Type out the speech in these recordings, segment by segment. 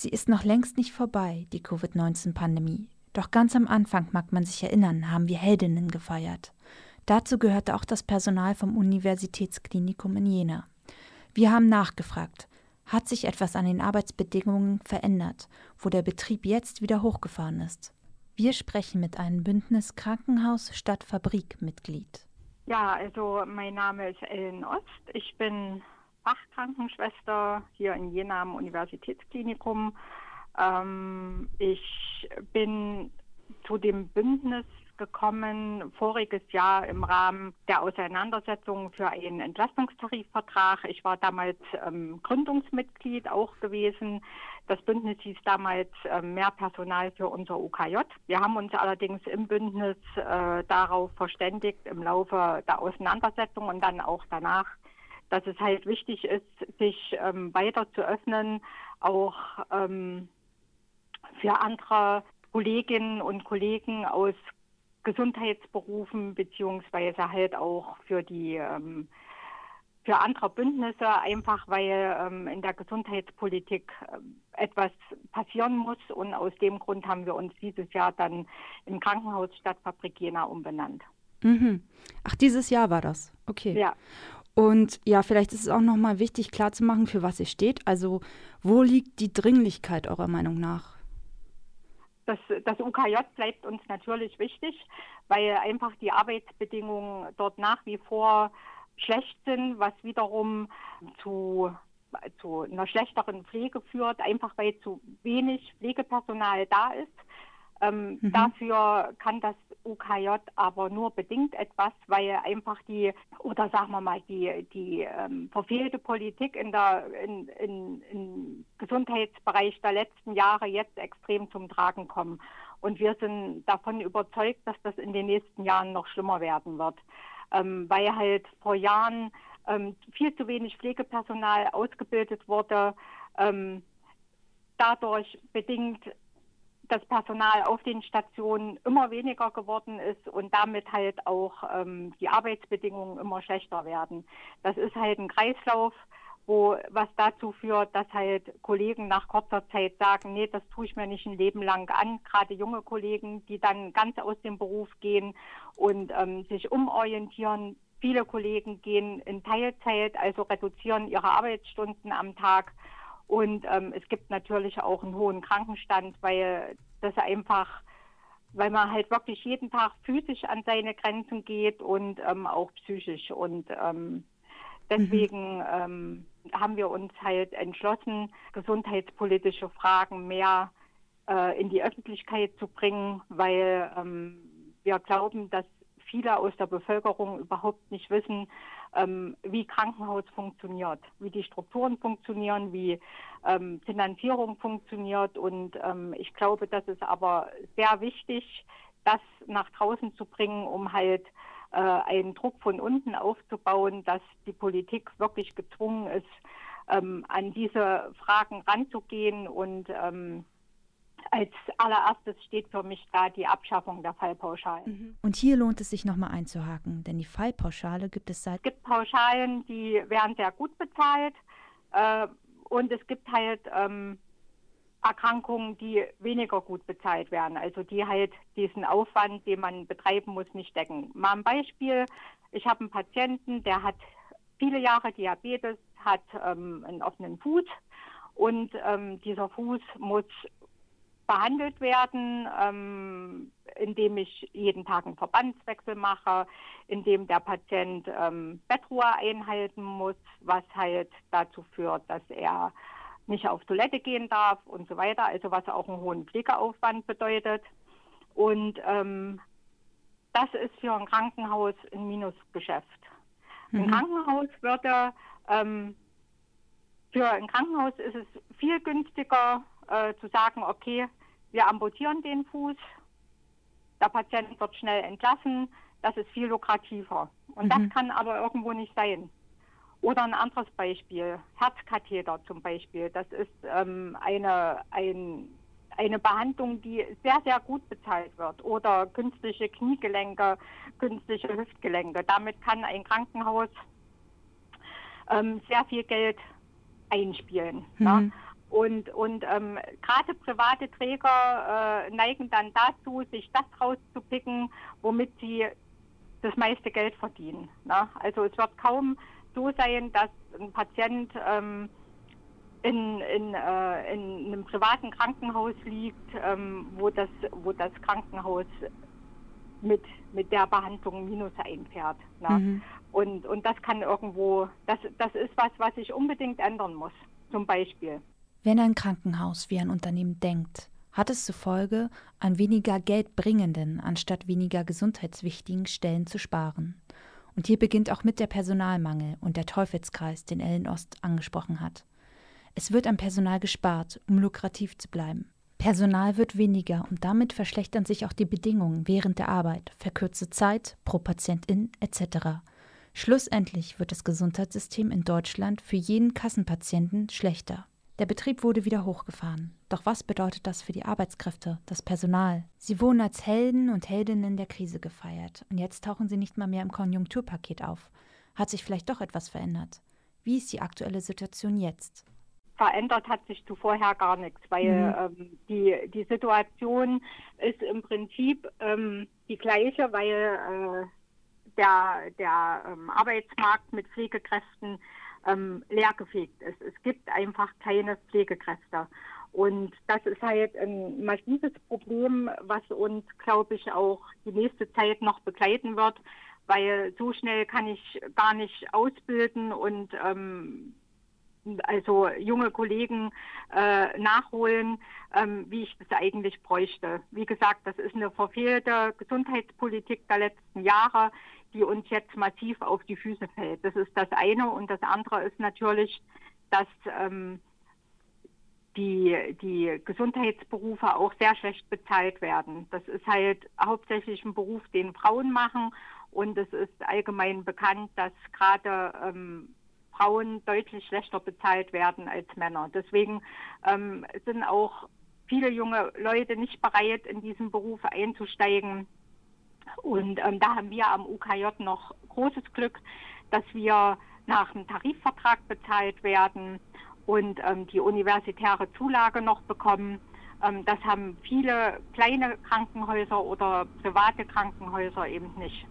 Sie ist noch längst nicht vorbei, die Covid-19-Pandemie. Doch ganz am Anfang, mag man sich erinnern, haben wir Heldinnen gefeiert. Dazu gehörte auch das Personal vom Universitätsklinikum in Jena. Wir haben nachgefragt, hat sich etwas an den Arbeitsbedingungen verändert, wo der Betrieb jetzt wieder hochgefahren ist? Wir sprechen mit einem Bündnis Krankenhaus statt Fabrik Mitglied. Ja, also mein Name ist Ellen Ost. Ich bin Fachkrankenschwester hier in Jena am Universitätsklinikum. Ähm, ich bin zu dem Bündnis gekommen voriges Jahr im Rahmen der Auseinandersetzung für einen Entlastungstarifvertrag. Ich war damals ähm, Gründungsmitglied auch gewesen. Das Bündnis hieß damals äh, mehr Personal für unser UKJ. Wir haben uns allerdings im Bündnis äh, darauf verständigt im Laufe der Auseinandersetzung und dann auch danach, dass es halt wichtig ist, sich ähm, weiter zu öffnen, auch ähm, für andere Kolleginnen und Kollegen aus Gesundheitsberufen beziehungsweise halt auch für die ähm, für andere Bündnisse, einfach weil ähm, in der Gesundheitspolitik äh, etwas passieren muss. Und aus dem Grund haben wir uns dieses Jahr dann im Krankenhaus Stadtfabrik Jena umbenannt. Mhm. Ach, dieses Jahr war das. Okay. Ja. Und ja, vielleicht ist es auch nochmal wichtig klarzumachen, für was ihr steht. Also, wo liegt die Dringlichkeit eurer Meinung nach? Das, das UKJ bleibt uns natürlich wichtig, weil einfach die Arbeitsbedingungen dort nach wie vor schlecht sind, was wiederum zu, zu einer schlechteren Pflege führt, einfach weil zu wenig Pflegepersonal da ist. Ähm, mhm. Dafür kann das UKJ aber nur bedingt etwas, weil einfach die, oder sagen wir mal, die, die ähm, verfehlte Politik in der, in, in, im Gesundheitsbereich der letzten Jahre jetzt extrem zum Tragen kommen. Und wir sind davon überzeugt, dass das in den nächsten Jahren noch schlimmer werden wird, ähm, weil halt vor Jahren ähm, viel zu wenig Pflegepersonal ausgebildet wurde. Ähm, dadurch bedingt das Personal auf den Stationen immer weniger geworden ist und damit halt auch ähm, die Arbeitsbedingungen immer schlechter werden. Das ist halt ein Kreislauf, wo was dazu führt, dass halt Kollegen nach kurzer Zeit sagen, nee, das tue ich mir nicht ein Leben lang an. Gerade junge Kollegen, die dann ganz aus dem Beruf gehen und ähm, sich umorientieren. Viele Kollegen gehen in Teilzeit, also reduzieren ihre Arbeitsstunden am Tag und ähm, es gibt natürlich auch einen hohen Krankenstand, weil das einfach, weil man halt wirklich jeden Tag physisch an seine Grenzen geht und ähm, auch psychisch. Und ähm, deswegen mhm. haben wir uns halt entschlossen, gesundheitspolitische Fragen mehr äh, in die Öffentlichkeit zu bringen, weil ähm, wir glauben, dass viele aus der Bevölkerung überhaupt nicht wissen, ähm, wie Krankenhaus funktioniert, wie die Strukturen funktionieren, wie ähm, Finanzierung funktioniert. Und ähm, ich glaube, das ist aber sehr wichtig, das nach draußen zu bringen, um halt äh, einen Druck von unten aufzubauen, dass die Politik wirklich gezwungen ist, ähm, an diese Fragen ranzugehen und ähm, als allererstes steht für mich da die Abschaffung der Fallpauschalen. Mhm. Und hier lohnt es sich nochmal einzuhaken, denn die Fallpauschale gibt es seit. Es gibt Pauschalen, die werden sehr gut bezahlt äh, und es gibt halt ähm, Erkrankungen, die weniger gut bezahlt werden, also die halt diesen Aufwand, den man betreiben muss, nicht decken. Mal ein Beispiel, ich habe einen Patienten, der hat viele Jahre Diabetes, hat ähm, einen offenen Fuß und ähm, dieser Fuß muss behandelt werden, ähm, indem ich jeden Tag einen Verbandswechsel mache, indem der Patient ähm, Bettruhe einhalten muss, was halt dazu führt, dass er nicht auf Toilette gehen darf und so weiter, also was auch einen hohen Pflegeaufwand bedeutet. Und ähm, das ist für ein Krankenhaus ein Minusgeschäft. Mhm. Ein Krankenhaus würde, ähm, für ein Krankenhaus ist es viel günstiger äh, zu sagen, okay, wir amputieren den Fuß, der Patient wird schnell entlassen, das ist viel lukrativer. Und mhm. das kann aber irgendwo nicht sein. Oder ein anderes Beispiel, Herzkatheter zum Beispiel. Das ist ähm, eine, ein, eine Behandlung, die sehr, sehr gut bezahlt wird. Oder künstliche Kniegelenke, künstliche Hüftgelenke. Damit kann ein Krankenhaus ähm, sehr viel Geld einspielen. Ne? Mhm. Ne? Und, und ähm, gerade private Träger äh, neigen dann dazu, sich das rauszupicken, womit sie das meiste Geld verdienen. Ne? Also es wird kaum so sein, dass ein Patient ähm, in, in, äh, in einem privaten Krankenhaus liegt, ähm, wo, das, wo das Krankenhaus mit, mit der Behandlung Minus einfährt. Ne? Mhm. Und, und das kann irgendwo, das, das ist was, was sich unbedingt ändern muss, zum Beispiel. Wenn ein Krankenhaus wie ein Unternehmen denkt, hat es zur Folge, an weniger geldbringenden anstatt weniger gesundheitswichtigen Stellen zu sparen. Und hier beginnt auch mit der Personalmangel und der Teufelskreis, den Ellen Ost angesprochen hat. Es wird am Personal gespart, um lukrativ zu bleiben. Personal wird weniger und damit verschlechtern sich auch die Bedingungen während der Arbeit, verkürzte Zeit pro Patientin etc. Schlussendlich wird das Gesundheitssystem in Deutschland für jeden Kassenpatienten schlechter. Der Betrieb wurde wieder hochgefahren. Doch was bedeutet das für die Arbeitskräfte, das Personal? Sie wurden als Helden und Heldinnen der Krise gefeiert und jetzt tauchen sie nicht mal mehr im Konjunkturpaket auf. Hat sich vielleicht doch etwas verändert? Wie ist die aktuelle Situation jetzt? verändert hat sich zuvorher gar nichts, weil mhm. ähm, die, die Situation ist im Prinzip ähm, die gleiche, weil äh, der, der ähm, Arbeitsmarkt mit Pflegekräften ähm, leergefegt ist. Es gibt einfach keine Pflegekräfte. Und das ist halt ein massives Problem, was uns, glaube ich, auch die nächste Zeit noch begleiten wird, weil so schnell kann ich gar nicht ausbilden und ähm, also junge Kollegen äh, nachholen, ähm, wie ich das eigentlich bräuchte. Wie gesagt, das ist eine verfehlte Gesundheitspolitik der letzten Jahre, die uns jetzt massiv auf die Füße fällt. Das ist das eine. Und das andere ist natürlich, dass ähm, die, die Gesundheitsberufe auch sehr schlecht bezahlt werden. Das ist halt hauptsächlich ein Beruf, den Frauen machen. Und es ist allgemein bekannt, dass gerade ähm, Frauen deutlich schlechter bezahlt werden als Männer. Deswegen ähm, sind auch viele junge Leute nicht bereit, in diesen Beruf einzusteigen. Und ähm, da haben wir am UKJ noch großes Glück, dass wir nach einem Tarifvertrag bezahlt werden und ähm, die universitäre Zulage noch bekommen. Ähm, das haben viele kleine Krankenhäuser oder private Krankenhäuser eben nicht.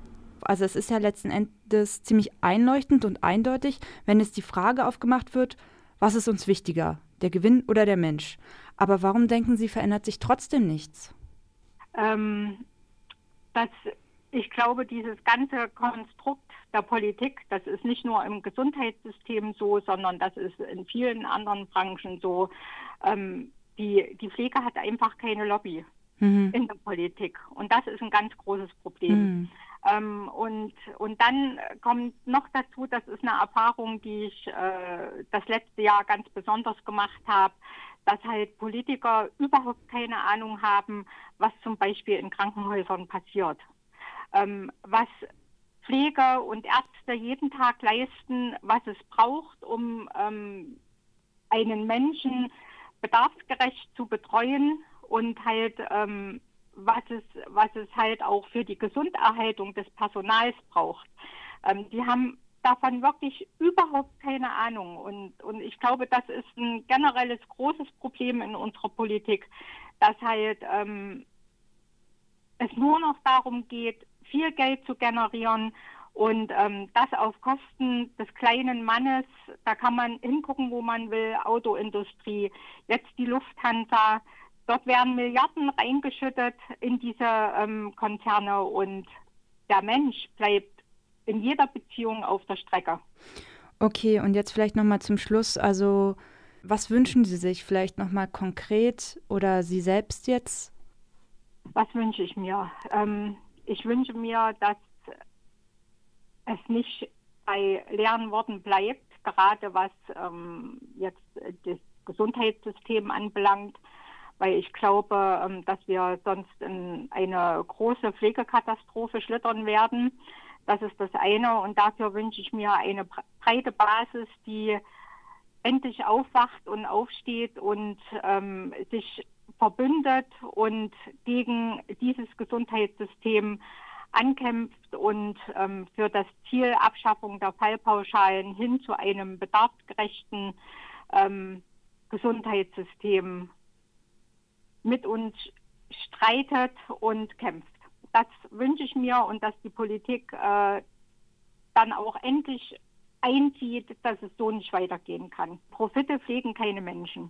Also es ist ja letzten Endes ziemlich einleuchtend und eindeutig, wenn es die Frage aufgemacht wird, was ist uns wichtiger, der Gewinn oder der Mensch? Aber warum denken Sie, verändert sich trotzdem nichts? Ähm, das, ich glaube, dieses ganze Konstrukt der Politik, das ist nicht nur im Gesundheitssystem so, sondern das ist in vielen anderen Branchen so. Ähm, die, die Pflege hat einfach keine Lobby mhm. in der Politik. Und das ist ein ganz großes Problem. Mhm. Ähm, und, und dann kommt noch dazu, das ist eine Erfahrung, die ich äh, das letzte Jahr ganz besonders gemacht habe, dass halt Politiker überhaupt keine Ahnung haben, was zum Beispiel in Krankenhäusern passiert. Ähm, was Pflege und Ärzte jeden Tag leisten, was es braucht, um ähm, einen Menschen bedarfsgerecht zu betreuen und halt ähm, was es, was es halt auch für die Gesunderhaltung des Personals braucht. Ähm, die haben davon wirklich überhaupt keine Ahnung. Und, und ich glaube, das ist ein generelles großes Problem in unserer Politik, dass halt ähm, es nur noch darum geht, viel Geld zu generieren und ähm, das auf Kosten des kleinen Mannes. Da kann man hingucken, wo man will, Autoindustrie, jetzt die Lufthansa. Dort werden Milliarden reingeschüttet in diese ähm, Konzerne und der Mensch bleibt in jeder Beziehung auf der Strecke. Okay, und jetzt vielleicht nochmal zum Schluss. Also, was wünschen Sie sich vielleicht nochmal konkret oder Sie selbst jetzt? Was wünsche ich mir? Ähm, ich wünsche mir, dass es nicht bei leeren Worten bleibt, gerade was ähm, jetzt das Gesundheitssystem anbelangt weil ich glaube, ähm, dass wir sonst in eine große Pflegekatastrophe schlittern werden. Das ist das eine und dafür wünsche ich mir eine breite Basis, die endlich aufwacht und aufsteht und ähm, sich verbündet und gegen dieses Gesundheitssystem ankämpft und ähm, für das Ziel Abschaffung der Fallpauschalen hin zu einem bedarfsgerechten ähm, Gesundheitssystem mit uns streitet und kämpft. Das wünsche ich mir und dass die Politik äh, dann auch endlich einzieht, dass es so nicht weitergehen kann. Profite pflegen keine Menschen.